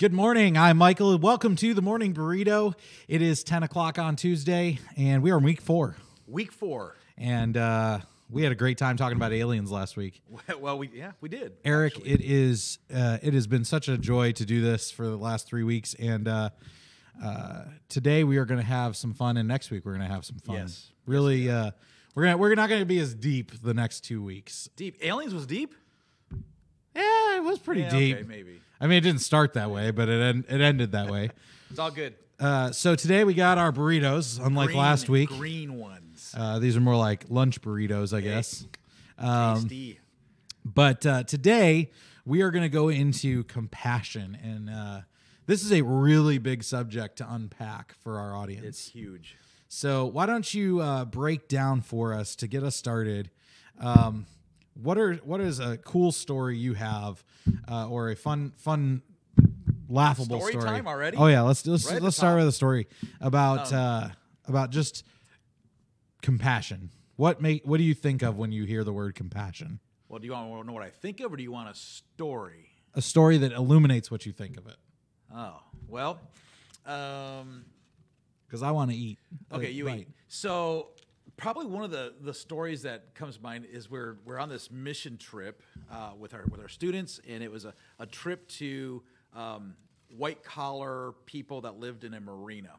Good morning. I'm Michael. Welcome to the Morning Burrito. It is 10 o'clock on Tuesday, and we are in week four. Week four. And uh, we had a great time talking about aliens last week. Well, we yeah we did. Eric, actually. it is uh, it has been such a joy to do this for the last three weeks, and uh, uh, today we are going to have some fun, and next week we're going to have some fun. Yes. really. uh, we're gonna we're not going to be as deep the next two weeks. deep aliens was deep. Yeah, it was pretty Yeah, deep. Okay, maybe I mean, it didn't start that way, but it en- it ended that way. it's all good. Uh, so today we got our burritos, unlike Green- last week. green ones. Uh, these are more like lunch burritos, I guess. Um, Tasty. But uh, today we are going to go into compassion, and uh, this is a really big subject to unpack for our audience. It's huge. so why don't you uh, break down for us to get us started? Um, what are what is a cool story you have, uh, or a fun fun laughable Story story? time already? Oh yeah, let's let's Right let's start top. with a story about Um, uh, about just compassion. What make what do you think of when you hear the word compassion? Well, do you want to know what I think of, or do you want a story? A story that illuminates what you think of it. Oh, well, um, Because I want to eat. okay, you right. eat. So probably one of the the stories that comes to mind is we're we're on this mission trip uh, with our with our students, and it was a, a trip to um, white collar people that lived in a marina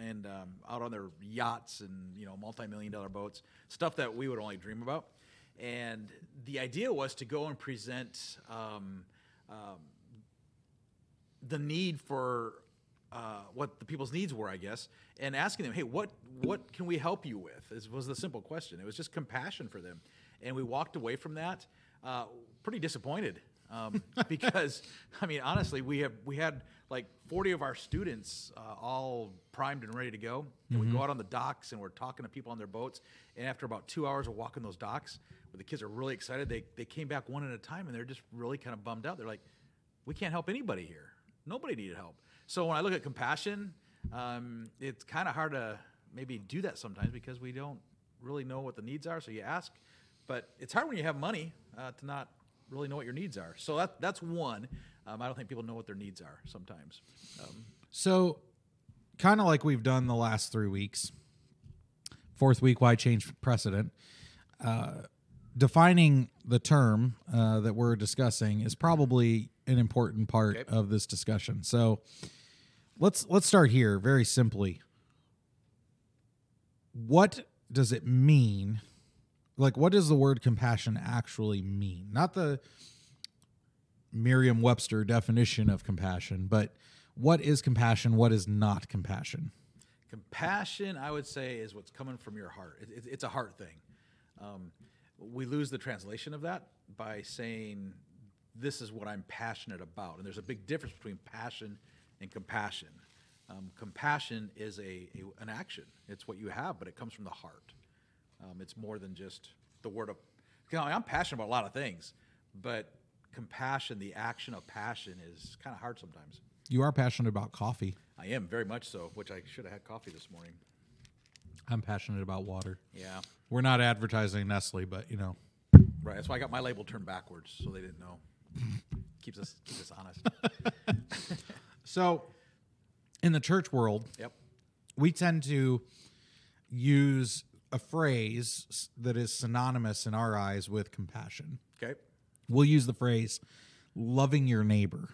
and um, out on their yachts and you know multi million dollar boats, stuff that we would only dream about. And the idea was to go and present um, um, the need for uh, what the people's needs were, I guess, and asking them, "Hey, what what can we help you with?" Is, was the simple question. It was just compassion for them, and we walked away from that uh, pretty disappointed um, because, I mean, honestly, we have we had like 40 of our students uh, all primed and ready to go, and we go out on the docks and we're talking to people on their boats, and after about two hours of walking those docks, where the kids are really excited, they they came back one at a time, and they're just really kind of bummed out. They're like, "We can't help anybody here." Nobody needed help. So when I look at compassion, um, it's kind of hard to maybe do that sometimes because we don't really know what the needs are. So you ask, but it's hard when you have money uh, to not really know what your needs are. So that that's one. Um, I don't think people know what their needs are sometimes. Um, So, kind of like we've done the last three weeks. Fourth week, why change precedent? Uh, defining the term uh, that we're discussing is probably an important part Okay. of this discussion. So, let's let's start here very simply. What does it mean? Like, what does the word compassion actually mean? Not the Merriam Webster definition of compassion, but what is compassion? What is not compassion? compassion, I would say, is what's coming from your heart. It, it, it's a heart thing. Um, we lose the translation of that by saying, This is what I'm passionate about. And there's a big difference between passion and compassion. Um, compassion is a, a an action. It's what you have, but it comes from the heart. Um, it's more than just the word of. You know, I'm passionate about a lot of things, but compassion, the action of passion, is kind of hard sometimes. You are passionate about coffee. I am very much so, which I should have had coffee this morning. I'm passionate about water. Yeah. We're not advertising Nestle, but you know. Right. That's why I got my label turned backwards, so they didn't know. Keeps us keeps us honest. So, in the church world, Yep. we tend to use a phrase that is synonymous in our eyes with compassion. Okay. We'll use the phrase loving your neighbor.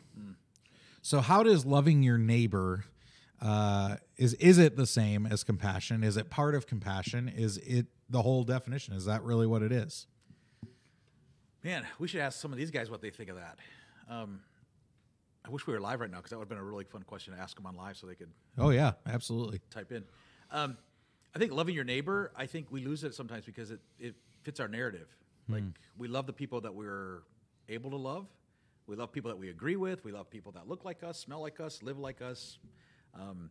So, how does loving your neighbor uh, is is it the same as compassion? Is it part of compassion? Is it the whole definition? Is that really what it is? Man, we should ask some of these guys what they think of that. Um, I wish we were live right now because that would have been a really fun question to ask them on live so they could Oh yeah, absolutely. type in. Um, I think loving your neighbor, I think we lose it sometimes because it, it fits our narrative. Like we love the people that we're able to love. We love people that we agree with. We love people that look like us, smell like us, live like us. Um,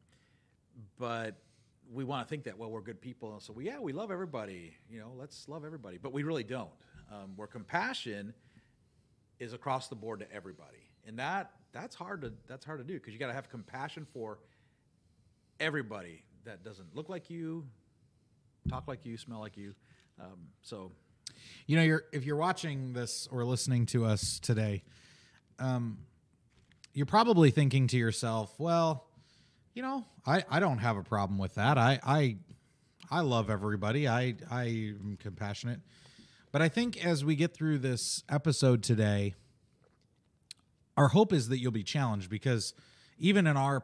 but we want to think that well we're good people, and so we yeah we love everybody. You know, let's love everybody, but we really don't. Um, where compassion is across the board to everybody, and that that's hard to that's hard to do because you got to have compassion for everybody that doesn't look like you, talk like you, smell like you. Um, so You know, you're if you're watching this or listening to us today, um, you're probably thinking to yourself, well, you know, I, I don't have a problem with that. I I I love everybody. I I am compassionate. But I think as we get through this episode today, our hope is that you'll be challenged because even in our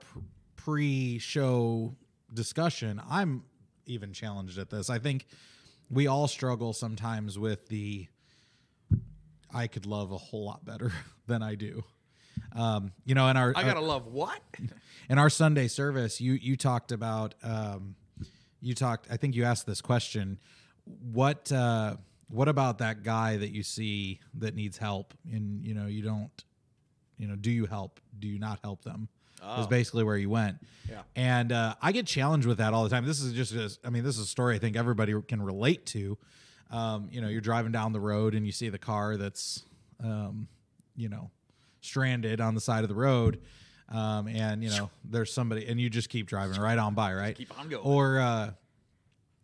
pre-show discussion, I'm even challenged at this. I think we all struggle sometimes with the I could love a whole lot better than I do. Um, you know, in our I gotta love what? in our Sunday service, you you talked about um, you talked. I think you asked this question. What uh, what about that guy that you see that needs help, and you know you don't, you know, do you help? Do you not help them? Is Oh. basically where you went. Yeah. And uh, I get challenged with that all the time. This is just, a, I mean, this is a story I think everybody can relate to. Um, you know, you're driving down the road and you see the car that's, um, you know, stranded on the side of the road. Um, and you know, there's somebody, and you just keep driving right on by, right? keep on going. Or uh,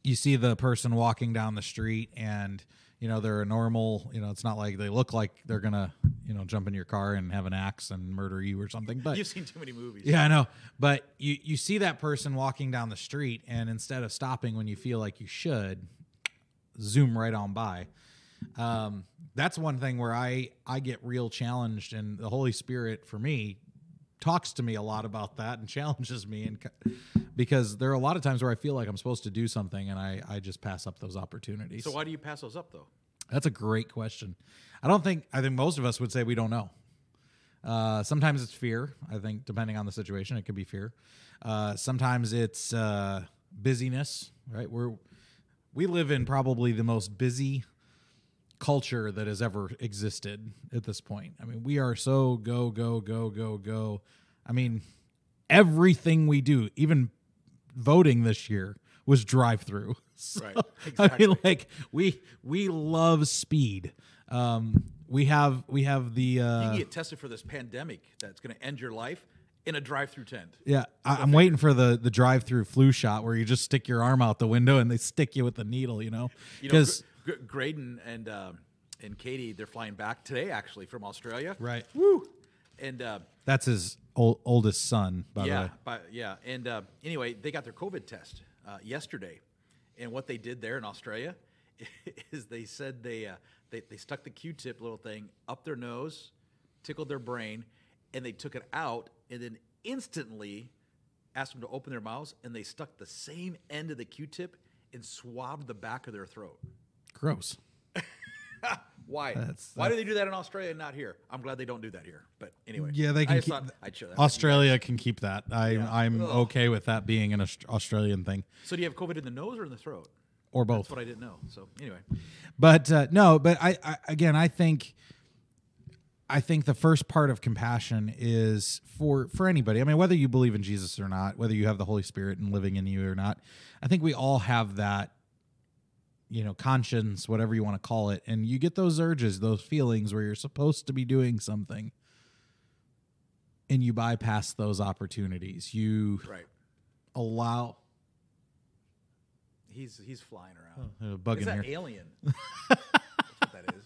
you see the person walking down the street, and you know they're a normal. You know, it's not like they look like they're gonna, you know, jump in your car and have an axe and murder you or something. But You've seen too many movies. yeah, I know. But you you see that person walking down the street, and instead of stopping when you feel like you should, zoom right on by. Um, that's one thing where I I get real challenged, and the Holy Spirit for me talks to me a lot about that and challenges me, and because there are a lot of times where I feel like I'm supposed to do something, and I I just pass up those opportunities. So why do you pass those up though? That's a great question. I don't think I think most of us would say we don't know. Uh, sometimes it's fear. I think depending on the situation, it could be fear. Uh, sometimes it's uh, busyness. Right? We're we live in probably the most busy culture that has ever existed at this point. I mean, we are so go go go go go. I mean, everything we do, even voting this year was drive through. Right, Exactly. I mean, like we we love speed. Um, we have we have the You uh, can get tested for this pandemic that's going to end your life in a drive-through tent. yeah. I, I'm waiting for the the drive through flu shot where you just stick your arm out the window and they stick you with the needle. You know, You know, because Gr- Gr- Graydon and um, and Katie, they're flying back today actually from Australia. right. Woo! And uh, That's his ol- oldest son, by the yeah, way. but yeah, and uh, anyway, they got their COVID test uh, yesterday, and what they did there in Australia is they said they uh, they they stuck the Q-tip little thing up their nose, tickled their brain, and they took it out, and then instantly asked them to open their mouths, and they stuck the same end of the Q-tip and swabbed the back of their throat. Gross. Why? That's- Why do they do that in Australia and not here? I'm glad they don't do that here. But anyway, Yeah, they I can just keep thought I'd share that. Australia can keep that. I Yeah. I'm Ugh. okay with that being an Aust- Australian thing So do you have COVID in the nose or in the throat? or both. That's what I didn't know. So anyway, But uh, no, but I, I again, I think, I think the first part of compassion is for for anybody. I mean, whether you believe in Jesus or not, whether you have the Holy Spirit and living in you or not, I think we all have that, you know, conscience, whatever you want to call it, and you get those urges, those feelings where you're supposed to be doing something, and you bypass those opportunities. You right? allow He's he's flying around. uh, bug Is that here. alien? That's what that is.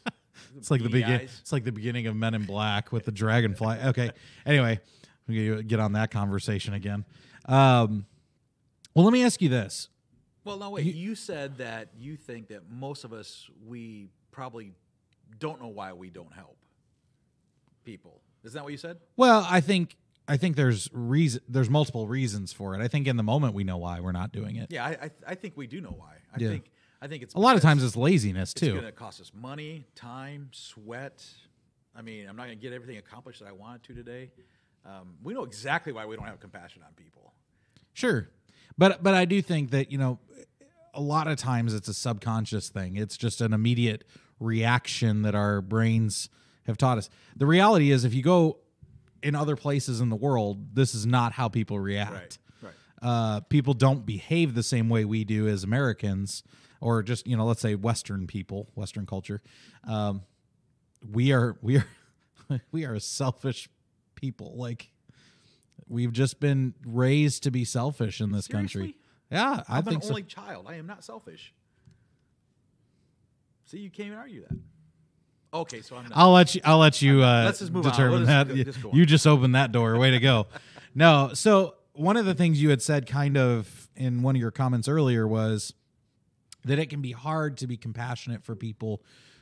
It's like the begin. It's like the beginning of Men in Black with the dragonfly. Okay. Anyway, we get on that conversation again. Um, well, let me ask you this. Well, no, wait. You, said that you think that most of us we probably don't know why we don't help people. Isn't that what you said? Well, I think I think there's reason. There's multiple reasons for it. I think in the moment we know why we're not doing it. Yeah, I I, I think we do know why. I Yeah. think I think it's A lot of times it's laziness it's too. going to cost us money, time, sweat. I mean, I'm not going to get everything accomplished that I wanted to today. Um, we know exactly why we don't have compassion on people. Sure, but but I do think that you know, a lot of times it's a subconscious thing. It's just an immediate reaction that our brains have taught us. The reality is, if you go in other places in the world, this is not how people react. Right. Uh, people don't behave the same way we do as Americans, or just you know, let's say Western people, Western culture. Um, we are we are we are a selfish people. Like we've just been raised to be selfish in this country. Yeah, I I'm think an so. only child. I am not selfish. See, you can't even argue that. Okay, so I'm not. I'll let you. I'll let you uh, Let's just move on. determine We'll that. just you just opened that door. Way to go. no. So one of the things you had said, kind of in one of your comments earlier, was that it can be hard to be compassionate for people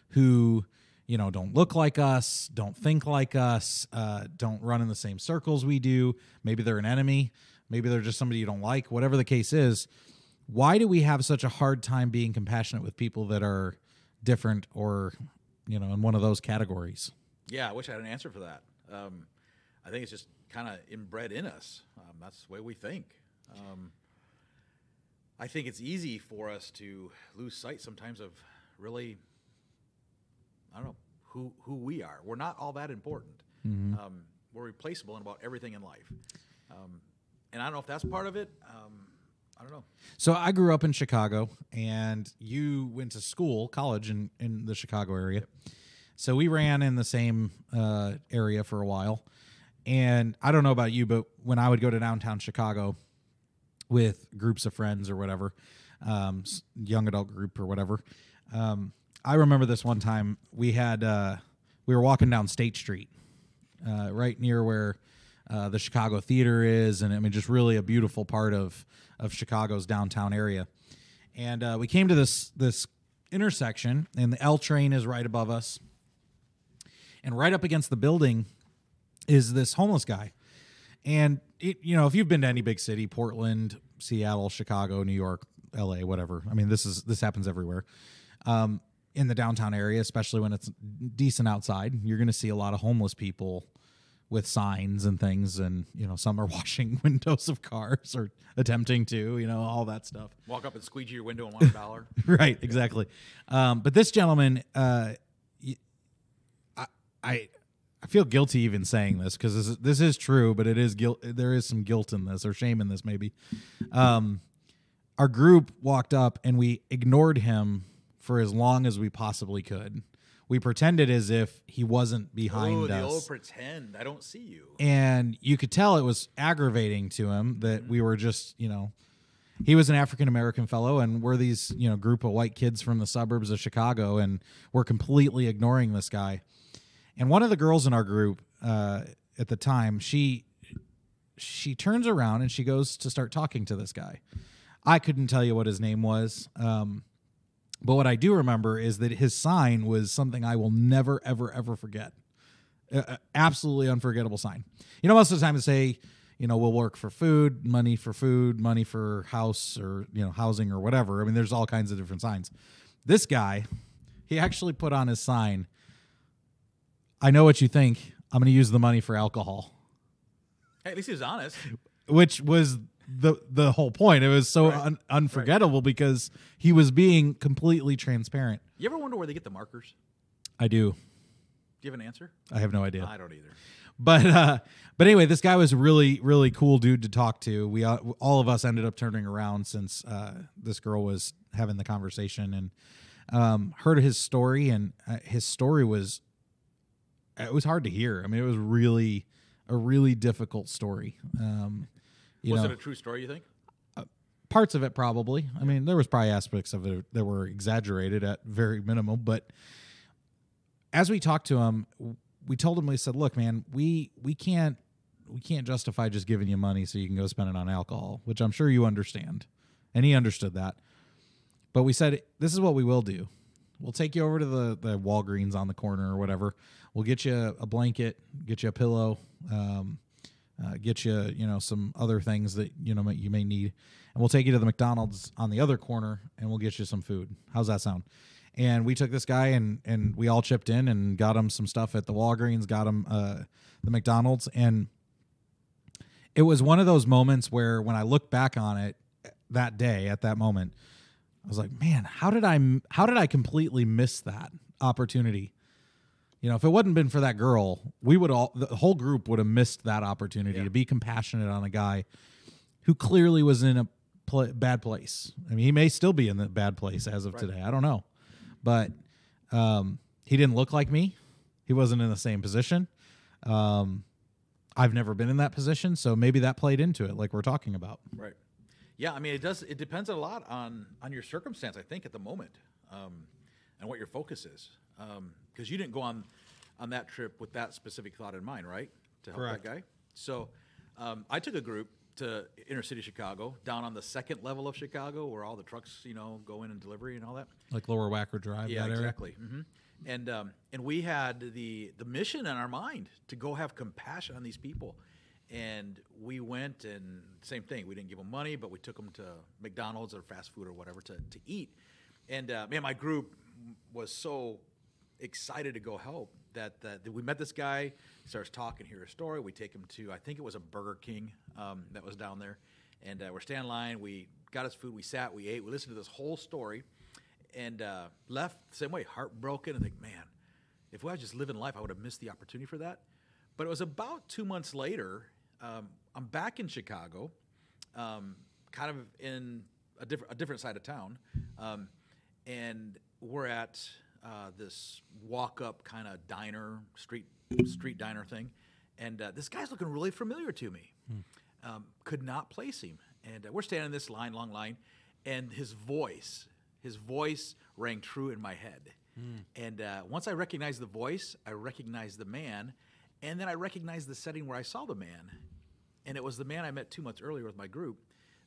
who you know don't look like us, don't think like us, uh, don't run in the same circles we do. Maybe they're an enemy. Maybe they're just somebody you don't like. Whatever the case is, why do we have such a hard time being compassionate with people that are different or you know in one of those categories? Yeah, I wish I had an answer for that. Um, I think it's just kind of inbred in us. Um, that's the way we think. Um, I think it's easy for us to lose sight sometimes of really, I don't know, who who we are. We're not all that important. Um, we're replaceable in about everything in life. Um, and I don't know if that's part of it. Um, I don't know. So I grew up in Chicago, and you went to school, college in in the Chicago area. So we ran in the same uh, area for a while, and I don't know about you, but when I would go to downtown Chicago with groups of friends or whatever, um, young adult group or whatever, um, I remember this one time we had uh, we were walking down State Street, uh, right near where uh, the Chicago Theater is, and I mean, just really a beautiful part of of Chicago's downtown area. And uh, we came to this this intersection, and the L train is right above us, and right up against the building is this homeless guy. And it, you know, if you've been to any big city, Portland, Seattle, Chicago, New York, L.A., whatever. I mean, this is this happens everywhere. Um, in the downtown area, especially when it's decent outside, you're going to see a lot of homeless people with signs and things, and you know, some are washing windows of cars or attempting to, you know, all that stuff. Walk up and squeegee your window and want a dollar. right, exactly. Um, but this gentleman, uh, I, I, I feel guilty even saying this because this is, this is true, but it is guilt. There is some guilt in this or shame in this, maybe. Um, our group walked up and we ignored him for as long as we possibly could. We pretended as if he wasn't behind oh, the us old pretend. I don't see you. and you could tell it was aggravating to him that we were just you know he was an african american fellow and we're these you know group of white kids from the suburbs of chicago and we're completely ignoring this guy and one of the girls in our group uh, at the time she she turns around and she goes to start talking to this guy i couldn't tell you what his name was um, but what i do remember is that his sign was something i will never ever ever forget uh, absolutely unforgettable sign. You know, most of the time they say, you know, we'll work for food, money for food, money for house or, you know, housing or whatever. I mean, there's all kinds of different signs. This guy, he actually put on his sign, I know what you think. I'm going to use the money for alcohol, Hey, at least he was honest. which was the the whole point. It was so Right. un- unforgettable because he was being completely transparent. You ever wonder where they get the markers? I do. Do you have an answer? I have no idea. I don't either. but uh but anyway this guy was a really really cool dude to talk to we uh, all of us ended up turning around since uh this girl was having the conversation and um heard his story and uh, his story was it was hard to hear i mean it was really a really difficult story um you Was know it a true story? You think? parts of it probably i mean there was probably aspects of it that were exaggerated at very minimal but as we talked to him we told him we said look man we we can't we can't justify just giving you money so you can go spend it on alcohol which i'm sure you understand and he understood that but we said this is what we will do we'll take you over to the the walgreens on the corner or whatever we'll get you a blanket get you a pillow um, uh, get you you know some other things that you know you may need. And we'll take you to the mcdonald's on the other corner and we'll get you some food. How's that sound? And we took this guy and and we all chipped in and got him some stuff at the walgreens got him uh, the mcdonald's. And it was one of those moments where when i look back on it that day at that moment i was like man how did i how did i completely miss that opportunity you know, if it wouldn't been for that girl, we would all the whole group would have missed that opportunity Yeah. to be compassionate on a guy who clearly was in a pl- bad place. I mean, he may still be in the bad place as of today. I don't know, but um, he didn't look like me. He wasn't in the same position. Um, I've never been in that position, so maybe that played into it, like we're talking about. Right. Yeah, I mean, it does. It depends a lot on on your circumstance. I think at the moment, um, and what your focus is. Um, because you didn't go on on that trip with that specific thought in mind, right? To help Correct. that guy. So um, I took a group to inner city Chicago, down on the second level of Chicago, where all the trucks, you know, go in and delivery and all that. Like Lower Wacker Drive. Yeah, that area? Yeah, exactly. hmm And um, and we had the the mission in our mind to go have compassion on these people, and we went and same thing. We didn't give them money, but we took them to McDonald's or fast food or whatever to to eat. And uh, man, my group was so excited to go help that, that, that we met this guy. Starts talking, hear a story. We take him to I think it was a Burger King um, that was down there, and uh, we're standing in line. We got his food. We sat. We ate. We listened to this whole story and uh, left the same way, heartbroken, and think, man, if I was just living life, I would have missed the opportunity for that. But it was about two months later. Um, I'm back in Chicago, um, kind of in a different a different side of town, um, and we're at uh, this walk up kind of diner street street diner thing, and uh, this guy's looking really familiar to me. Um, could not place him, and uh, we're standing in this line, long line, and his voice, his voice rang true in my head. And uh, once I recognized the voice, I recognized the man, and then I recognized the setting where I saw the man, and it was the man I met two months earlier with my group,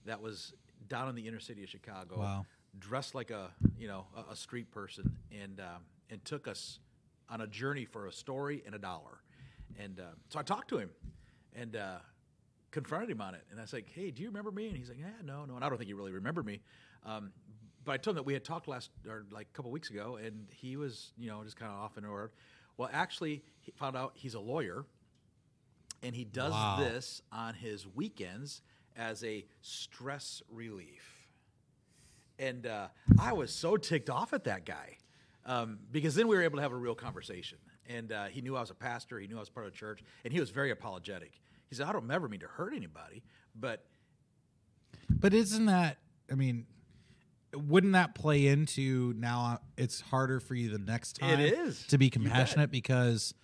that was down in the inner city of Chicago, Wow. Dressed like a you know a, a street person, and um, and took us on a journey for a story and a dollar, and uh, so I talked to him, and. Uh, confronted him on it. And I said like, hey, do you remember me? And he's like, yeah, no, no. And I don't think he really remembered me. Um, but I told him that we had talked last, or like a couple weeks ago, and he was, you know, just kind of off in order. Well, actually, he found out he's a lawyer, and he does Wow. this on his weekends as a stress relief. And uh, I was so ticked off at that guy um, because then we were able to have a real conversation. And uh, he knew I was a pastor, he knew I was part of the church, and he was very apologetic. He said, I don't ever mean to hurt anybody, but But isn't that? I mean, wouldn't that play into now? It's harder for you the next time. It is to be You compassionate because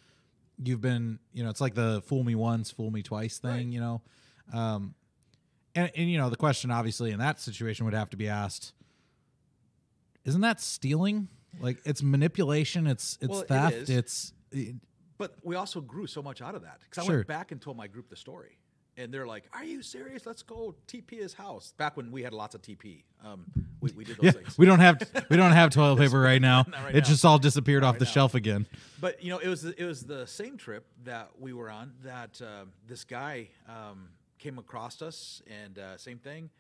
you've been, you know, it's like the "fool me once, fool me twice" thing. Right. You know, um, and and you know the question obviously in that situation would have to be asked: Isn't that stealing? Like it's manipulation. It's it's Well, theft. is. It's But we also grew so much out of that because I Sure. went back and told my group the story, and they're like, "Are you serious? Let's go TP his house." Back when we had lots of TP, um, we, we did those yeah. things. We don't have we don't have toilet paper right now. Right it now. just all disappeared off right the now. shelf again. But you know, it was the, it was the same trip that we were on that uh, this guy um, came across us, and uh, same thing.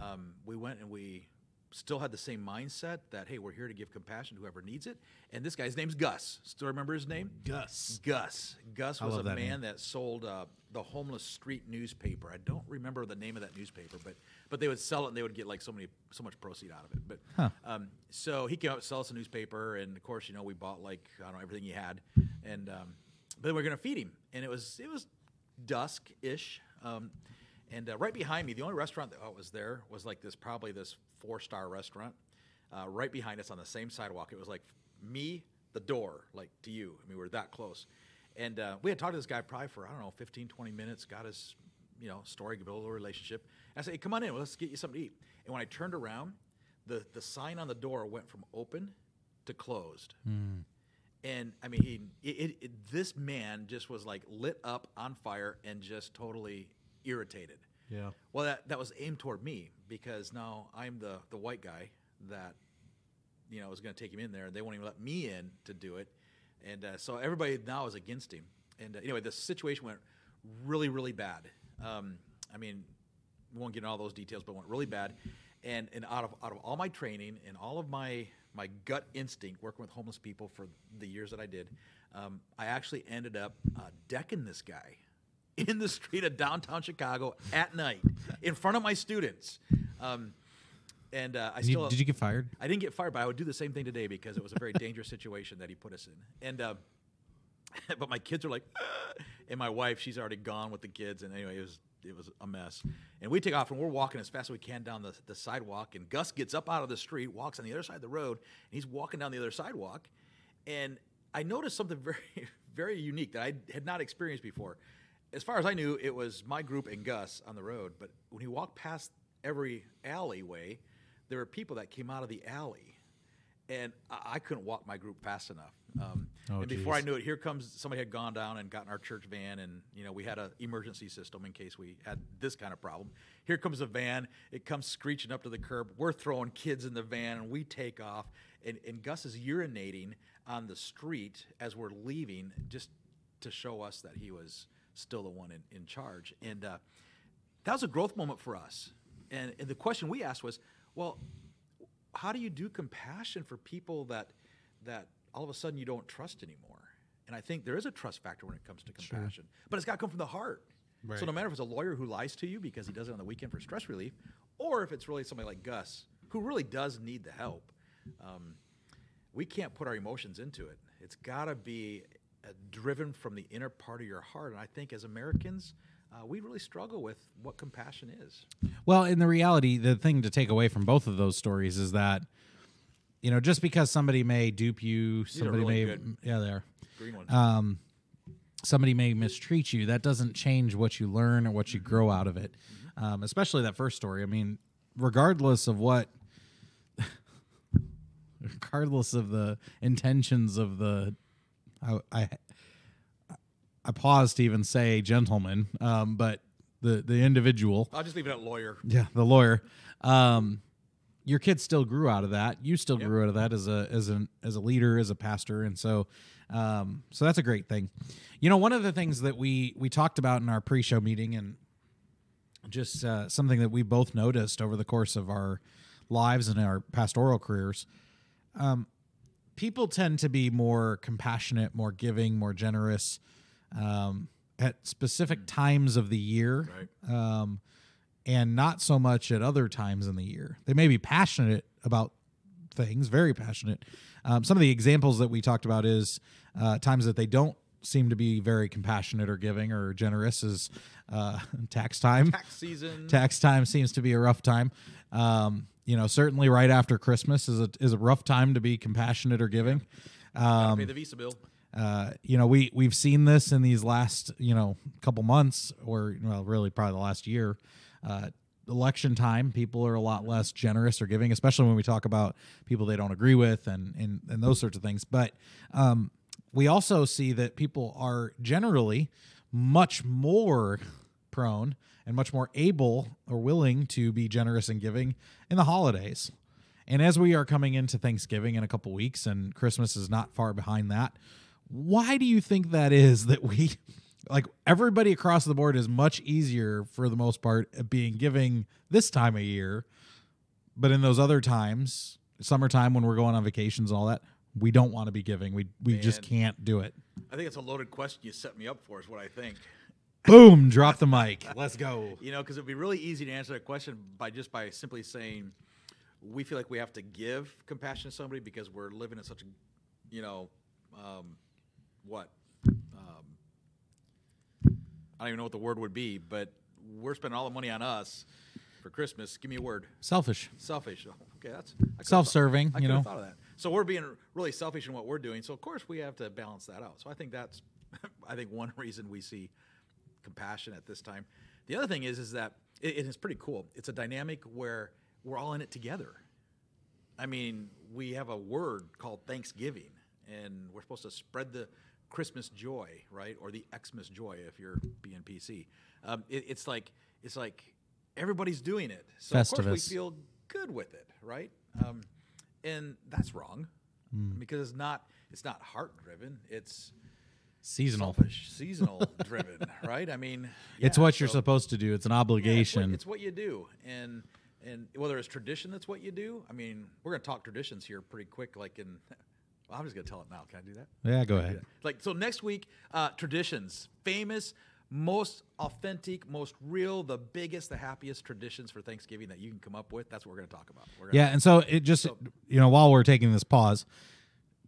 Um, we went and we still had the same mindset that hey, we're here to give compassion to whoever needs it. And this guy's name's Gus. Still remember his name? Gus. Gus. Gus was a that man name. that sold uh, the homeless street newspaper. I don't remember the name of that newspaper, but but they would sell it and they would get like so many so much proceed out of it. But Huh. um, so he came out to sell us a newspaper, and of course, you know, we bought like I don't know everything he had, and um, but then we are gonna feed him, and it was it was dusk ish. Um, and uh, right behind me, the only restaurant that was there was like this, probably this four star restaurant. Uh, right behind us on the same sidewalk, it was like me, the door, like to you. I mean, we were that close. And uh, we had talked to this guy probably for, I don't know, 15, 20 minutes, got his, you know, story, built a little relationship. And I said, hey, come on in, let's get you something to eat. And when I turned around, the, the sign on the door went from open to closed. And I mean, he, it, it, it, this man just was like lit up on fire and just totally irritated. Yeah. Well, that, that was aimed toward me because now I'm the, the white guy that, you know, was going to take him in there and they won't even let me in to do it. And uh, so everybody now is against him. And uh, anyway, the situation went really, really bad. Um, I mean, we won't get into all those details, but it went really bad. And, and out of out of all my training and all of my my gut instinct working with homeless people for the years that I did, um, I actually ended up uh, decking this guy in the street of downtown Chicago at night in front of my students. Um, and uh, I Did you, still did you get fired? I didn't get fired, but I would do the same thing today because it was a very dangerous situation that he put us in. And uh, but my kids are like, "Ah," and my wife, she's already gone with the kids. And anyway, it was it was a mess. And we take off and we're walking as fast as we can down the, the sidewalk. And Gus gets up out of the street, walks on the other side of the road, and he's walking down the other sidewalk. And I noticed something very very unique that I had not experienced before. As far as I knew, it was my group and Gus on the road. But when he walked past every alleyway, there were people that came out of the alley and I I couldn't walk my group fast enough. Um, Oh, and before I knew it, here comes somebody had gone down and gotten our church van, and you know we had an emergency system in case we had this kind of problem. Here comes a van. It comes screeching up to the curb. We're throwing kids in the van, and we take off. And, and Gus is urinating on the street as we're leaving, just to show us that he was still the one in, in charge. And uh, that was a growth moment for us. And, and the question we asked was, well, how do you do compassion for people that that all of a sudden you don't trust anymore? And I think there is a trust factor when it comes to compassion, but it's got to come from the heart. So no matter if it's a lawyer who lies to you because he does it on the weekend for stress relief, or if it's really somebody like Gus who really does need the help, um, we can't put our emotions into it. It's got to be uh, driven from the inner part of your heart. And I think as Americans, uh, we really struggle with what compassion is. Well, in the reality, the thing to take away from both of those stories is that, you know, just because somebody may dupe you, somebody really may, good. yeah, there. Green one. Um, somebody may mistreat you. That doesn't change what you learn or what you grow out of it. Um, especially that first story. I mean, regardless of what, regardless of the intentions of the, I, I, I pause to even say gentleman, um, but the the individual. I'll just leave it at lawyer. Yeah, the lawyer. Um, your kid still grew out of that. You still Yep. grew out of that as a as an as a leader, as a pastor, and so um, so that's a great thing. You know, one of the things that we we talked about in our pre-show meeting, and just uh, something that we both noticed over the course of our lives and our pastoral careers. Um, people tend to be more compassionate, more giving, more generous um, at specific times of the year, Right. um, and not so much at other times in the year. They may be passionate about things, very passionate. Um, some of the examples that we talked about is uh, times that they don't seem to be very compassionate or giving or generous is uh, tax time Tax season. tax time seems to be a rough time. Um, you know, certainly right after Christmas is a is a rough time to be compassionate or giving. Um, pay the visa bill. uh, you know, we we've seen this in these last you know couple months, or well, really probably the last year. Uh, election time, people are a lot less generous or giving, especially when we talk about people they don't agree with and and, and those sorts of things. But um, we also see that people are generally much more prone and much more able or willing to be generous and giving in the holidays. And as we are coming into Thanksgiving in a couple weeks and Christmas is not far behind that, why do you think that is that we like everybody across the board is much easier for the most part at being giving this time of year, but in those other times, summertime when we're going on vacations and all that, we don't want to be giving. We we just can't do it. I think it's a loaded question you set me up for, is what I think. Boom, drop the mic. Let's go. You know, because it'd be really easy to answer that question by just by simply saying we feel like we have to give compassion to somebody because we're living in such a, you know, um, what? Um, I don't even know what the word would be, but we're spending all the money on us for Christmas. Give me a word. Selfish. Selfish. Oh, Okay, that's I Self-serving, you know. thought of that. So we're being really selfish in what we're doing. So of course we have to balance that out. So I think that's, I think one reason we see compassion at this time. The other thing is, is that it, it is pretty cool. It's a dynamic where we're all in it together. I mean, we have a word called Thanksgiving, and we're supposed to spread the Christmas joy, right, or the Xmas joy if you're being PC. Um, it, it's like it's like everybody's doing it, so of course we feel good with it, right? Um, and that's wrong Hmm. because it's not it's not heart driven. It's Seasonal. selfish, seasonal driven, right? I mean, It's yeah, what you're supposed to do. It's an yeah, it's what- obligation. it's, what, you do, and and whether it's tradition, that's what you do. I mean, we're gonna talk traditions here pretty quick. Like in, well, I'm just gonna tell it now. Can I do that? yeah, go ahead. Like so, next week, uh, traditions, famous, most authentic, most real, the biggest, the happiest traditions for Thanksgiving that you can come up with. That's what we're gonna talk about. We're gonna Yeah, and so it just you know while we're taking this pause,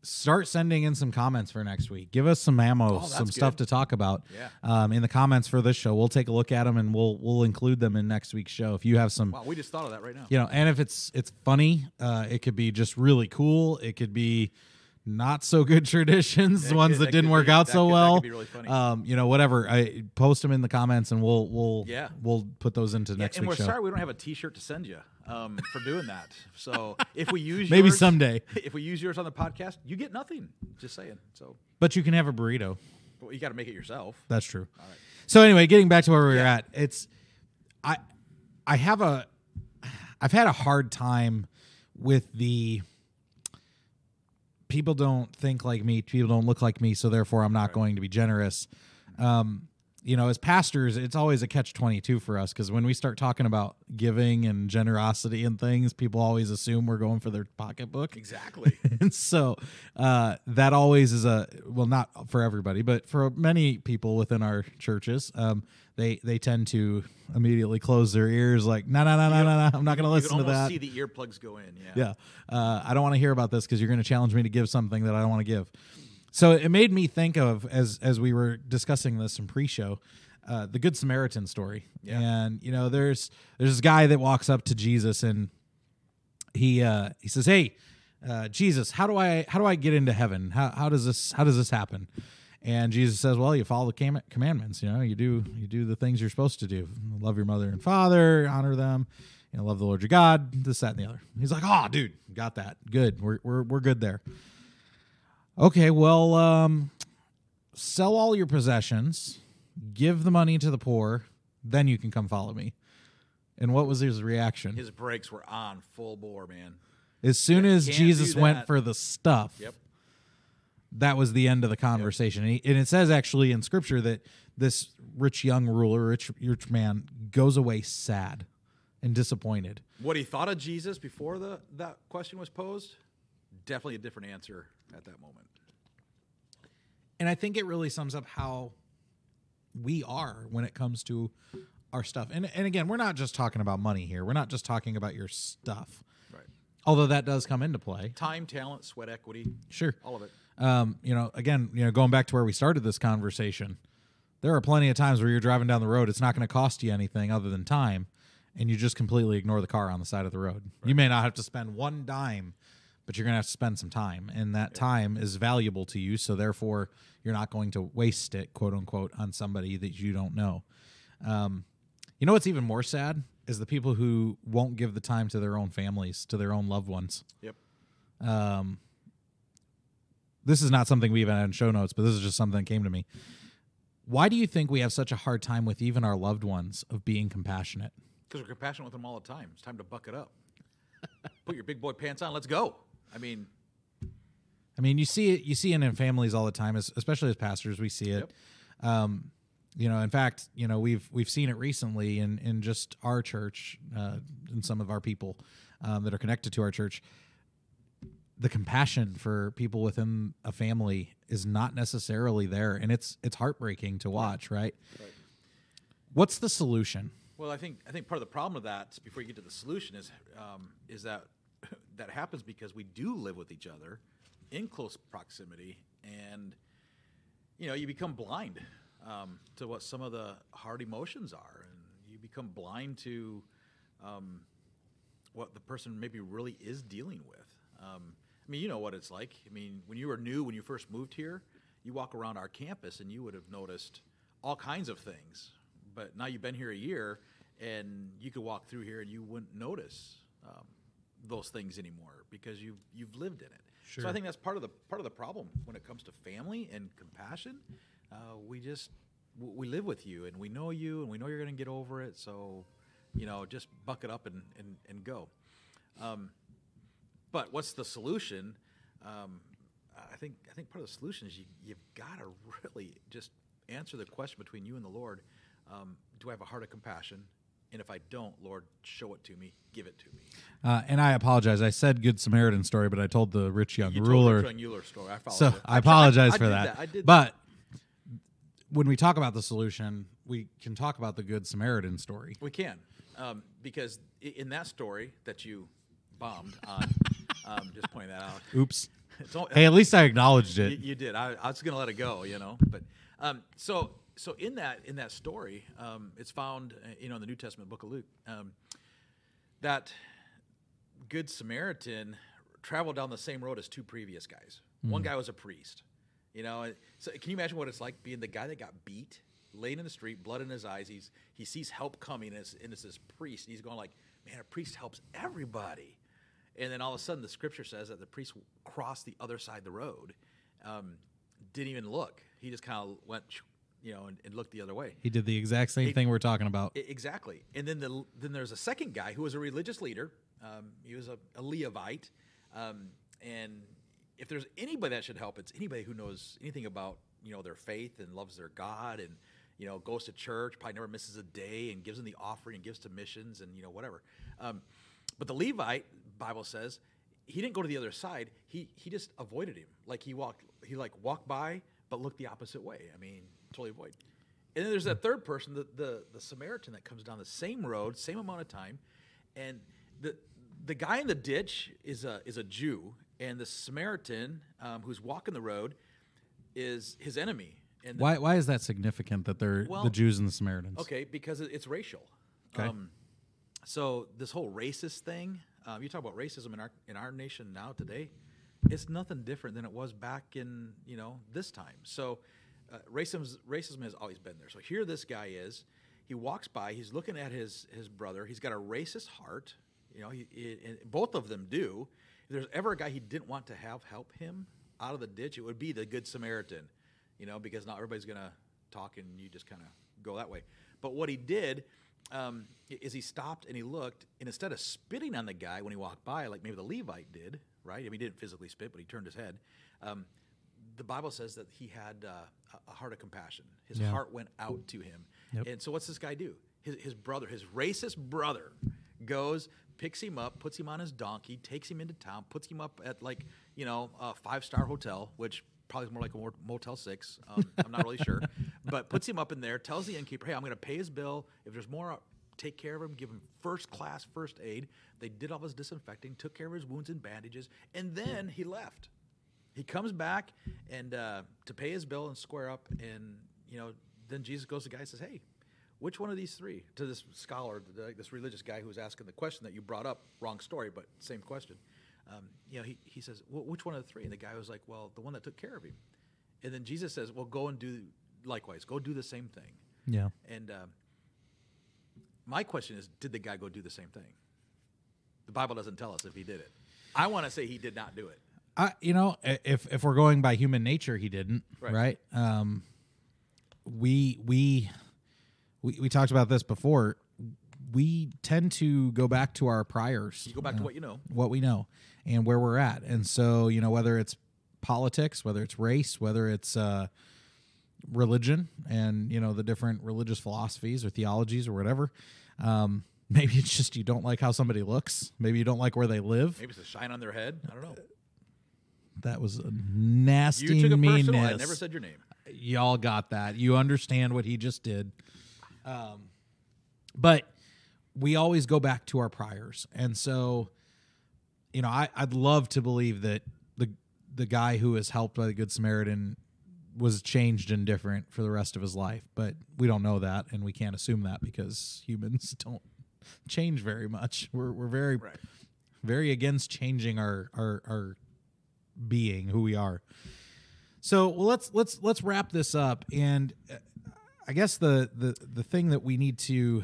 start sending in some comments for next week. Give us some ammo, Oh, some stuff to talk about. Yeah. Um, in the comments for this show, we'll take a look at them and we'll we'll include them in next week's show. If you have some, Wow, we just thought of that right now. you know, and if it's it's funny, uh, it could be just really cool. It could be not so good traditions, That ones could- that, that didn't work be- out so could- well. really funny. Um, you know, whatever. I post them in the comments and we'll we'll Yeah. we'll put those into Yeah, next and we're show. sorry we don't have a T-shirt to send you. Um, for doing that. So if we use Maybe yours- someday. if we use yours on the podcast, you get nothing. Just saying. So But you can have a burrito. well, you got to make it yourself. That's true. So anyway, getting back to where we were Yeah. at, it's I I have a I've had a hard time with the people don't think like me, people don't look like me, so therefore I'm not going to be generous. Um, you know, as pastors, it's always a catch 22 for us because when we start talking about giving and generosity and things, people always assume we're going for their pocketbook. Exactly. and so uh, that always is a well not for everybody but for many people within our churches um, they they tend to immediately close their ears like no no no no no no i'm not going to listen to that see the earplugs go in. Yeah. yeah uh, i don't want to hear about this because you're going to challenge me to give something that i don't want to give so it made me think of as as we were discussing this in pre-show uh, the good samaritan story Yeah. and you know there's there's this guy that walks up to jesus and he uh, he says, "Hey, uh, Jesus, how do I how do I get into heaven? How how does this how does this happen?" And Jesus says, "Well, you follow the cam- commandments. You know, you do you do the things you're supposed to do. Love your mother and father, honor them. You know, love the Lord your God. This, that, and the other." He's like, "Oh, dude, got that. Good. We're we're we're good there." Okay, well, um, sell all your possessions, give the money to the poor, then you can come follow me. And what was his reaction? His brakes were on full bore, man. As soon as Jesus went for the stuff, Yep. that was the end of the conversation. And, he, and it says actually in scripture that this rich young ruler, rich rich man, goes away sad and disappointed. What he thought of Jesus before the that question was posed, definitely a different answer at that moment. And I think it really sums up how we are when it comes to our stuff. And and again, we're not just talking about money here. We're not just talking about your stuff. Right. Although that does come into play. Time, talent, sweat equity, Sure. all of it. um, you know, again, you know, going back to where we started this conversation, there are plenty of times where you're driving down the road. It's not going to cost you anything other than time, and you just completely ignore the car on the side of the road. You may not have to spend one dime, but you're going to have to spend some time, and that time is valuable to you. So therefore, you're not going to waste it, quote unquote, on somebody that you don't know. Um, you know what's even more sad is the people who won't give the time to their own families, to their own loved ones Yep. this is not something we even had in show notes, but this is just something that came to me. Why do you think we have such a hard time with even our loved ones of being compassionate? Because we're compassionate with them all the time. It's time to buck it up. Put your big boy pants on. Let's go. I mean, I mean, you see it, you see it in families all the time, as, especially as pastors. We see it. Um, you know, in fact, you know, we've we've seen it recently in in just our church uh, and some of our people um, that are connected to our church. The compassion for people within a family is not necessarily there, and it's it's heartbreaking to watch. Right? What's the solution? well, I think I think part of the problem of that, before you get to the solution, is um, is that that happens because we do live with each other in close proximity, and you know you become blind um, to what some of the hard emotions are, and you become blind to um, what the person maybe really is dealing with. Um, I mean, you know what it's like. I mean, when you were new, when you first moved here, you walk around our campus and you would have noticed all kinds of things. But now you've been here a year, and you could walk through here and you wouldn't notice um, those things anymore because you've you've lived in it. So I think that's part of the part of the problem when it comes to family and compassion. Uh, we just w- we live with you and we know you and we know you're going to get over it. So you know, just buck it up and and, and go. Um, but what's the solution? Um, I think I think part of the solution is you, you've got to really just answer the question between you and the Lord. Um, do I have a heart of compassion? And if I don't, Lord, show it to me. Give it to me. Uh, and I apologize. I said Good Samaritan story, but I told the rich young You told ruler. the Young Ruler story. I followed so it. I apologize I for did that. I did but when we talk about the solution, we can talk about the Good Samaritan story. We can, um, because in that story that you bombed on, um, just pointing that out. Oops. All, Hey, at least I acknowledged you, it. you did. I, I was going to let it go, you know. But um, so so in that in that story, um, it's found uh, you know in the New Testament book of Luke um, that good Samaritan traveled down the same road as two previous guys. One Hmm. guy was a priest, you know. So can you imagine what it's like being the guy that got beat laying in the street, blood in his eyes. He's he sees help coming, and it's, and it's this priest, and he's going like, "Man, a priest helps everybody." And then all of a sudden, the scripture says that the priest crossed the other side of the road, um, didn't even look. He just kind of went, you know, and, and looked the other way. He did the exact same thing we're talking about. I- Exactly. And then the then there's a second guy who was a religious leader. Um, he was a, a Levite. Um, and if there's anybody that should help, it's anybody who knows anything about you know their faith and loves their God and you know goes to church, probably never misses a day, and gives them the offering and gives to missions and you know whatever. Um, but the Levite Bible says he didn't go to the other side. He he just avoided him. Like he walked he like walked by but looked the opposite way. I mean, totally avoid. And then there's that third person, the, the the Samaritan that comes down the same road, same amount of time, and the the guy in the ditch is a is a Jew, and the Samaritan um, who's walking the road is his enemy. And the, Why why is that significant that they're Well, the Jews and the Samaritans? Okay, because it's racial. Okay. Um, so this whole racist thing, um, you talk about racism in our in our nation now today, it's nothing different than it was back in you know this time. So uh, racism racism has always been there. So here this guy is, he walks by, he's looking at his his brother. He's got a racist heart. You know, he, he both of them do. If there's ever a guy he didn't want to have help him out of the ditch, it would be the good Samaritan. You know, because not everybody's gonna talk and you just kind of go that way. But what he did um, is he stopped and he looked, and instead of spitting on the guy when he walked by, like maybe the Levite did, right? I mean, he didn't physically spit, but he turned his head. Um, the Bible says that he had uh, a- heart of compassion. His Yeah. heart went out to him. Yep. And so, what's this guy do? His, his brother, his racist brother, goes, picks him up, puts him on his donkey, takes him into town, puts him up at like you know a five star hotel, which probably is more like a Motel Six. Um, I'm not really sure, but puts him up in there. Tells the innkeeper, "Hey, I'm going to pay his bill. If there's more, take care of him. Give him first class first aid." They did all his disinfecting, took care of his wounds and bandages, and then he left. He comes back and uh, to pay his bill and square up, and you know, then Jesus goes to the guy and says, "Hey, which one of these three?" To this scholar, this religious guy who was asking the question that you brought up, wrong story, but same question. Um, you know, he, he says, well, "Which one of the three? And the guy was like, "Well, the one that took care of him." And then Jesus says, "Well, go and do likewise. Go do the same thing." Yeah. And um, my question is, did the guy go do the same thing? The Bible doesn't tell us if he did it. I want to say he did not do it. I, you know, if if we're going by human nature, he didn't, Right. right? Um, we we we we talked about this before. We tend to go back to our priors, You go back to what you know. what we know, and where we're at, and so you know whether it's politics, whether it's race, whether it's uh, religion, and you know the different religious philosophies or theologies or whatever. Um, maybe it's just you don't like how somebody looks. Maybe you don't like where they live. Maybe it's a shine on their head. I don't know. That was a nasty You took it meanness. personal. I never said your name. Y'all got that. You understand what he just did. Um, but we always go back to our priors, and so you know, I, I'd love to believe that the the guy who was helped by the Good Samaritan was changed and different for the rest of his life, but we don't know that, and we can't assume that because humans don't change very much. We're we're very Right. very against changing our our our being who we are. So well, let's let's let's wrap this up, and uh, I guess the the the thing that we need to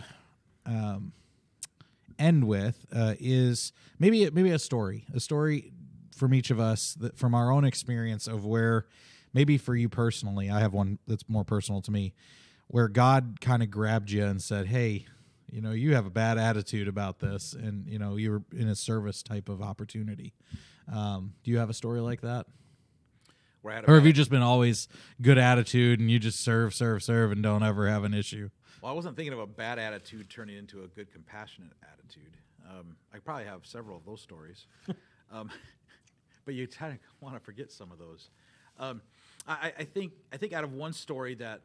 um, end with uh, is maybe maybe a story, a story from each of us that from our own experience of where maybe for you personally, I have one that's more personal to me, where God kind of grabbed you and said, "Hey." You know, you have a bad attitude about this, and you know you're in a service type of opportunity. Um, do you have a story like that? Where I had a Or have bad- you just been always good attitude and you just serve, serve, serve and don't ever have an issue? Well, I wasn't thinking of a bad attitude turning into a good, compassionate attitude. Um, I probably have several of those stories, um, but you kind of want to forget some of those. Um, I, I- I think I think out of one story that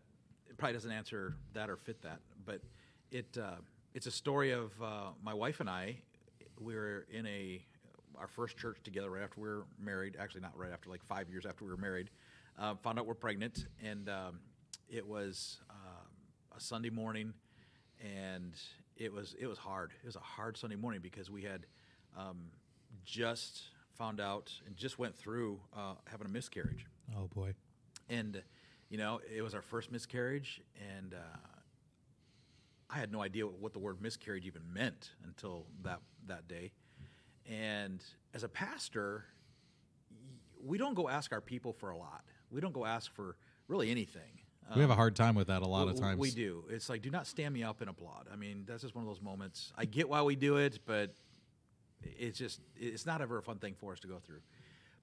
it probably doesn't answer that or fit that, but it uh, it's a story of uh, my wife and I. We were in a our first church together right after we were married. Actually, not right after, like five years after we were married. Uh, found out we're pregnant, and um, it was uh, a Sunday morning, and it was it was hard. It was a hard Sunday morning because we had um, just found out and just went through uh, having a miscarriage Oh boy. and you You know, it was our first miscarriage, and uh, I had no idea what the word miscarriage even meant until that that day. And as a pastor, we don't go ask our people for a lot. We don't go ask for really anything. we have a hard time with that a lot We- of times. We do. It's like, do not stand me up and applaud. I mean, that's just one of those moments. I get why we do it, but it's just, it's not ever a fun thing for us to go through.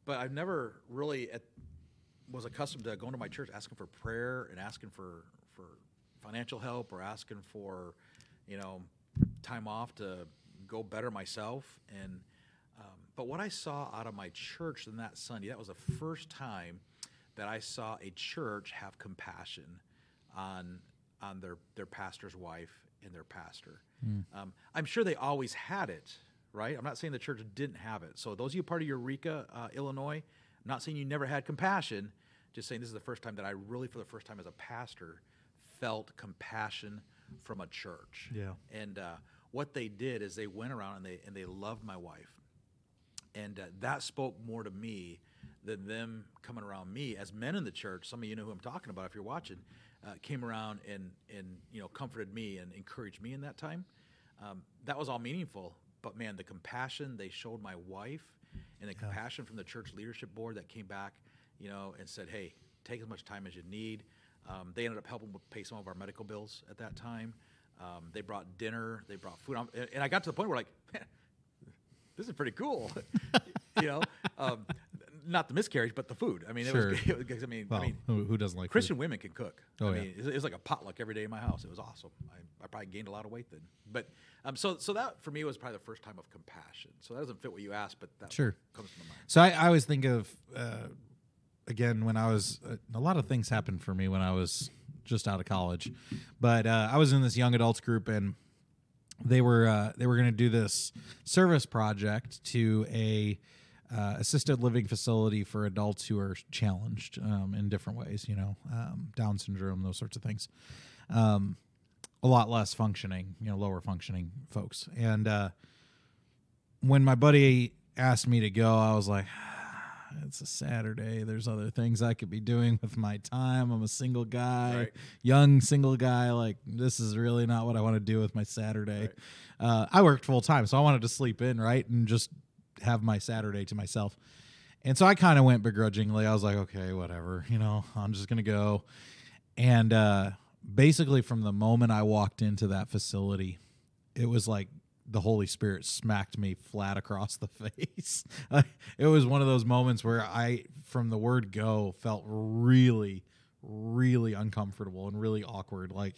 But I've never really at, was accustomed to going to my church asking for prayer and asking for, for financial help or asking for, you know, time off to go better myself. And, um, but what I saw out of my church in that Sunday, that was the first time that I saw a church have compassion on on their their pastor's wife and their pastor. Um, I'm sure they always had it, right? I'm not saying the church didn't have it. So those of you part of Eureka, uh, Illinois, I'm not saying you never had compassion. Just saying this is the first time that I really, for the first time as a pastor, felt compassion from a church. Yeah. And uh, what they did is they went around and they and they loved my wife and uh, that spoke more to me than them coming around me. As men in the church some of you know who i'm talking about if you're watching uh, came around and and you know comforted me and encouraged me in that time. Um, that was all meaningful but man the compassion they showed my wife and the compassion from the church leadership board that came back you know and said hey take as much time as you need. Um, they ended up helping pay some of our medical bills at that time. Um, they brought dinner they brought food. And- and i got to the point where like man, this is pretty cool. you know, um, not the miscarriage, but the food. I mean, it Sure. was. It was I mean, well, I mean, who, who doesn't like food? Christian women can cook. Oh, I yeah. mean, it was like a potluck every day in my house. It was awesome. I, I probably gained a lot of weight then. But um, so so that for me was probably the first time of compassion. So that doesn't fit what you asked, but that Sure. comes to my mind. So I, I always think of uh, again when I was uh, a lot of things happened for me when I was just out of college, but uh, I was in this young adults group and they were uh, they were going to do this service project to a uh, assisted living facility for adults who are challenged um, in different ways, you know, um, Down syndrome, those sorts of things. Um, a lot less functioning, you know, lower functioning folks. And uh, when my buddy asked me to go, I was like, it's a Saturday. There's other things I could be doing with my time. I'm a single guy, Right. young single guy. Like, this is really not what I want to do with my Saturday. Uh, I worked full time, so I wanted to sleep in, right? And just have my Saturday to myself. And so I kind of went begrudgingly. I was like, okay, whatever, you know, I'm just going to go. And uh, basically, from the moment I walked into that facility, it was like the Holy Spirit smacked me flat across the face. it was one of those moments where I, from the word go, felt really, really uncomfortable and really awkward. Like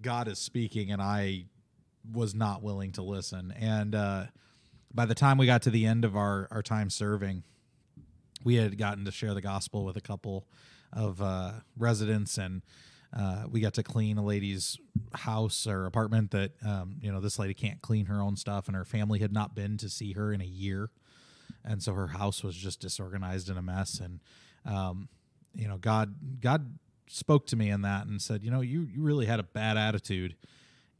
God is speaking, and I was not willing to listen. And uh, by the time we got to the end of our, our time serving, we had gotten to share the gospel with a couple of uh, residents and uh, we got to clean a lady's house or apartment that um, you know this lady can't clean her own stuff and her family had not been to see her in a year. And so her house was just disorganized and a mess. And um, you know god god spoke to me in that and said you know you, you really had a bad attitude.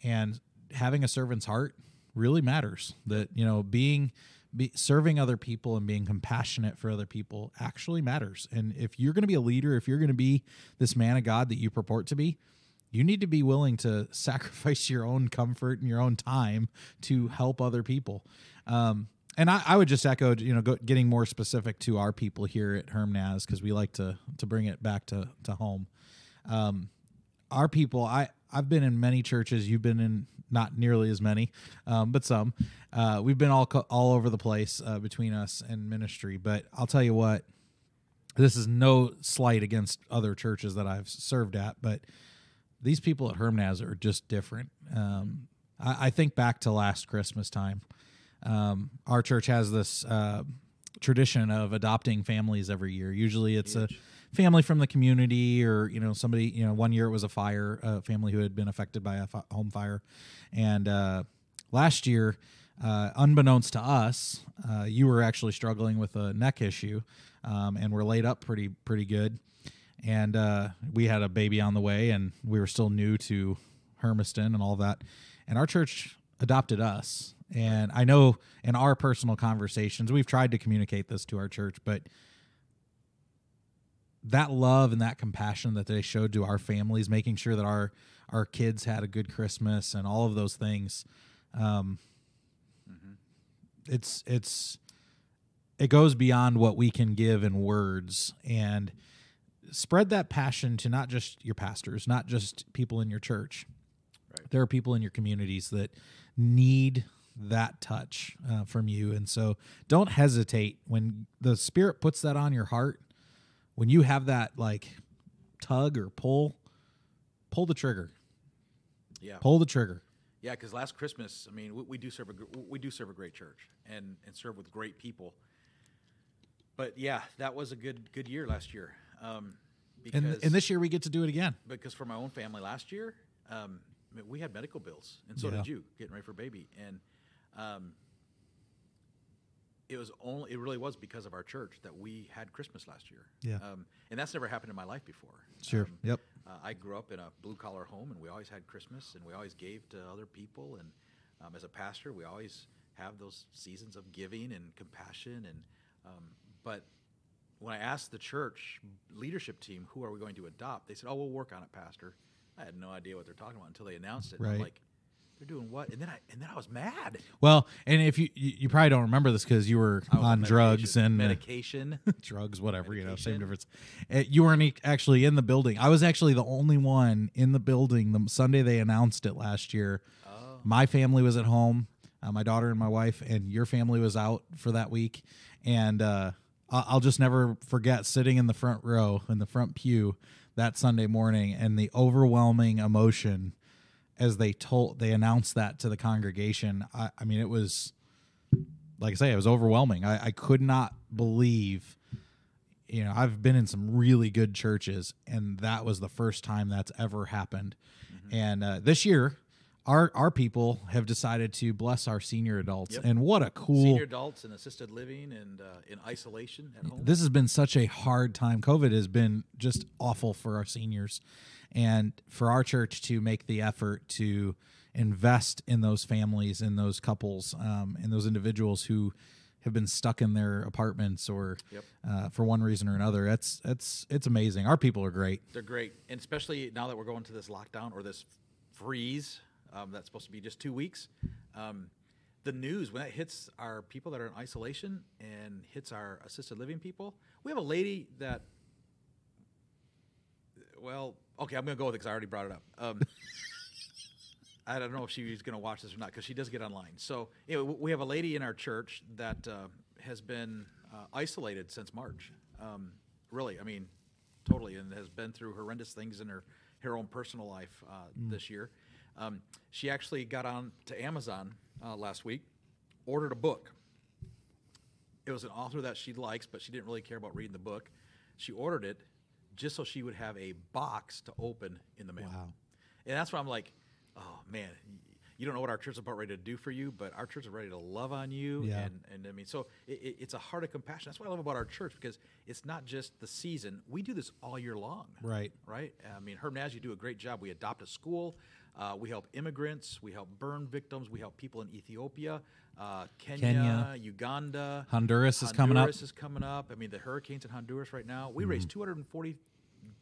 And having a servant's heart really matters. That you know being be, serving other people and being compassionate for other people actually matters. And if you're going to be a leader if you're going to be this man of god that you purport to be you need to be willing to sacrifice your own comfort and your own time to help other people. Um, and I, I would just echo you know go, getting more specific to our people here at hermnaz because we like to to bring it back to to home. Um, our people i i've been in many churches. You've been in not nearly as many um, but some. Uh, we've been all all over the place uh, between us and ministry. But i'll tell you what this is no slight against other churches that i've served at but these people at hermnaz are just different. Um, I, I think back to last christmas time. Um, our church has this uh, tradition of adopting families every year. Usually it's a family from the community or you know somebody you know one year it was a fire a family who had been affected by a home fire. And uh, last year uh, unbeknownst to us uh, you were actually struggling with a neck issue um, and were laid up pretty pretty good. And uh, we had a baby on the way and we were still new to hermiston and all that. And our church adopted us. And i know in our personal conversations we've tried to communicate this to our church but that love and that compassion that they showed to our families, making sure that our our kids had a good Christmas and all of those things. Um, It's it's it goes beyond what we can give in words and spread that passion to not just your pastors, not just people in your church. Right. There are people in your communities that need that touch uh, from you, and so don't hesitate when the Spirit puts that on your heart. When you have that like tug or pull, pull the trigger. Yeah. Pull the trigger. Yeah, because last Christmas, I mean, we, we do serve a we do serve a great church and and serve with great people. But yeah, that was a good good year last year. Um, because And and this year we get to do it again. because for my own family last year, um, I mean, we had medical bills, and so Yeah. did you, getting ready for baby, and um, it was only it really was because of our church that we had Christmas last year. Yeah. um, and that's never happened in my life before. Sure. Um, Yep. uh, I grew up in a blue collar home, and we always had Christmas, and we always gave to other people. And um, as a pastor, we always have those seasons of giving and compassion. And um, but when I asked the church leadership team, "Who are we going to adopt?" they said, "Oh, we'll work on it, Pastor." I had no idea what they're talking about until they announced it. Right. like, "They're doing what?" And then I and then I was mad. Well, and if you you, you probably don't remember this because you were was on drugs medication- and uh, medication. drugs, whatever, you know, same difference. Uh, you weren't actually in the building. I was actually the only one in the building the Sunday they announced it last year. Oh. My family was at home, uh, my daughter and my wife, and your family was out for that week. And uh, I'll just never forget sitting in the front row, in the front pew that Sunday morning, and the overwhelming emotion as they told, they announced that to the congregation. I, I mean, it was like I say, it was overwhelming. I, I could not believe, you know, I've been in some really good churches, and that was the first time that's ever happened. And uh, this year, our our people have decided to bless our senior adults, Yep. and what a cool. Senior adults in assisted living and uh, in isolation at home. This has been such a hard time. COVID has been just awful for our seniors, and for our church to make the effort to invest in those families, in those couples, um, in those individuals who have been stuck in their apartments or Yep. uh, for one reason or another. That's that's it's amazing. Our people are great. They're great, and especially now that we're going to this lockdown or this freeze um, that's supposed to be just two weeks. Um, the news when that hits our people that are in isolation and hits our assisted living people, we have a lady that. Well, okay, I'm going to go with it because I already brought it up. Um, I don't know if she's going to watch this or not because she does get online. So anyway, we have a lady in our church that uh, has been uh, isolated since March. Um, really, I mean, totally, and has been through horrendous things in her her own personal life uh, this year. Um, she actually got on to Amazon uh, last week, ordered a book. It was an author that she likes, but she didn't really care about reading the book. She ordered it just so she would have a box to open in the mail. Wow. And that's why I'm like, oh man, you don't know what our church is about ready to do for you, but our church is ready to love on you. Yeah. And, and I mean, so it, it, it's a heart of compassion. That's what I love about our church because it's not just the season. We do this all year long. Right. Right. I mean, Hermnaz, you do a great job. We adopt a school. Uh, we help immigrants. We help burn victims. We help people in Ethiopia, uh, Kenya, Kenya. Uganda. Honduras is coming up. Honduras is coming up. I mean, the hurricanes in Honduras right now. We raised 240.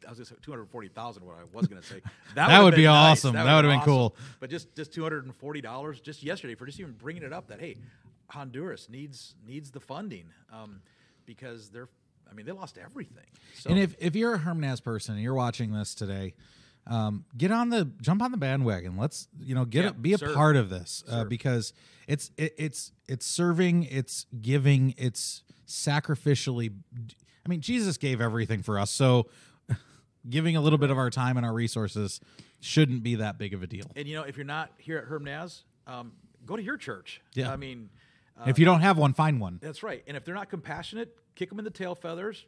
I was going to say 240,000. What I was going to say. That would've would be nice. awesome. That would've would've been awesome. cool. But just just 240 dollars just yesterday for just even bringing it up that hey, Honduras needs needs the funding um, because they're. I mean, they lost everything. So And if, if you're a Hermnaz person and you're watching this today, um, get on the jump on the bandwagon. Let's you know get Yeah, a, be a serve. part of this uh, because it's it, it's it's serving, it's giving, it's sacrificially. I mean, Jesus gave everything for us, so giving a little bit of our time and our resources shouldn't be that big of a deal. and you know, if you're not here at Hermnaz, um, go to your church. Yeah. I mean, uh, if you don't have one, find one. That's right. And if they're not compassionate, kick them in the tail feathers.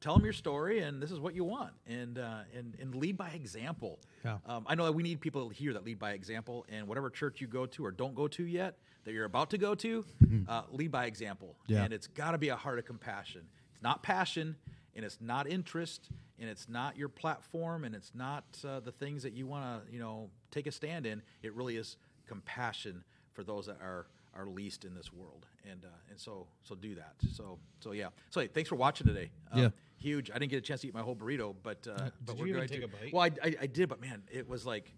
Tell them your story, and this is what you want, and uh, and and lead by example. Yeah. Um, I know that we need people here that lead by example, and whatever church you go to or don't go to yet, that you're about to go to, uh, lead by example. Yeah. And it's got to be a heart of compassion. It's not passion, and it's not interest, and it's not your platform, and it's not uh, the things that you want to you know take a stand in. It really is compassion for those that are are least in this world, and uh, and so so do that. So so yeah. So hey, thanks for watching today. Um, Yeah. Huge. I didn't get a chance to eat my whole burrito, but uh, but did we're you even going take to. a bite? Well, I, I, I did, but man, it was like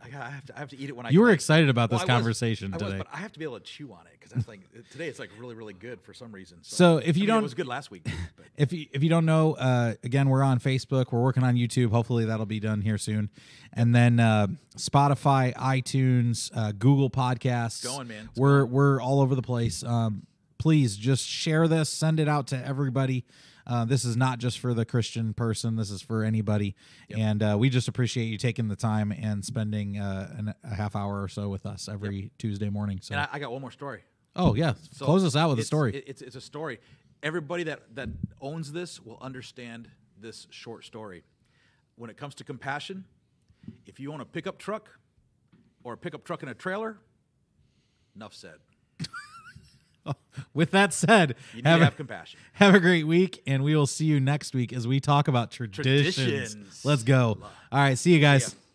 I, I have to I have to eat it when I. You were excited about this I was- conversation I was, today. but I have to be able to chew on it because that's like today it's like really really good for some reason. So if you I mean, don't- it was good last week. But If you, if you don't know, uh, again, we're on Facebook. We're working on YouTube. Hopefully, that'll be done here soon. And then uh, Spotify, iTunes, uh, Google Podcasts. going, man. It's we're we're all over the place. Um, please just share this. Send it out to everybody. Uh, this is not just for the Christian person. This is for anybody. And uh, we just appreciate you taking the time and spending uh, an, a half hour or so with us every Tuesday morning. So, and I, I got one more story. oh yeah, So close us out with a story. it- it's it's a story. Everybody that that owns this will understand this short story. When it comes to compassion, if you own a pickup truck or a pickup truck and a trailer, enough said. with that said, have to a- compassion. Have a great week, and we will see you next week as we talk about traditions. Traditions. Let's go. All right, see you guys. ya.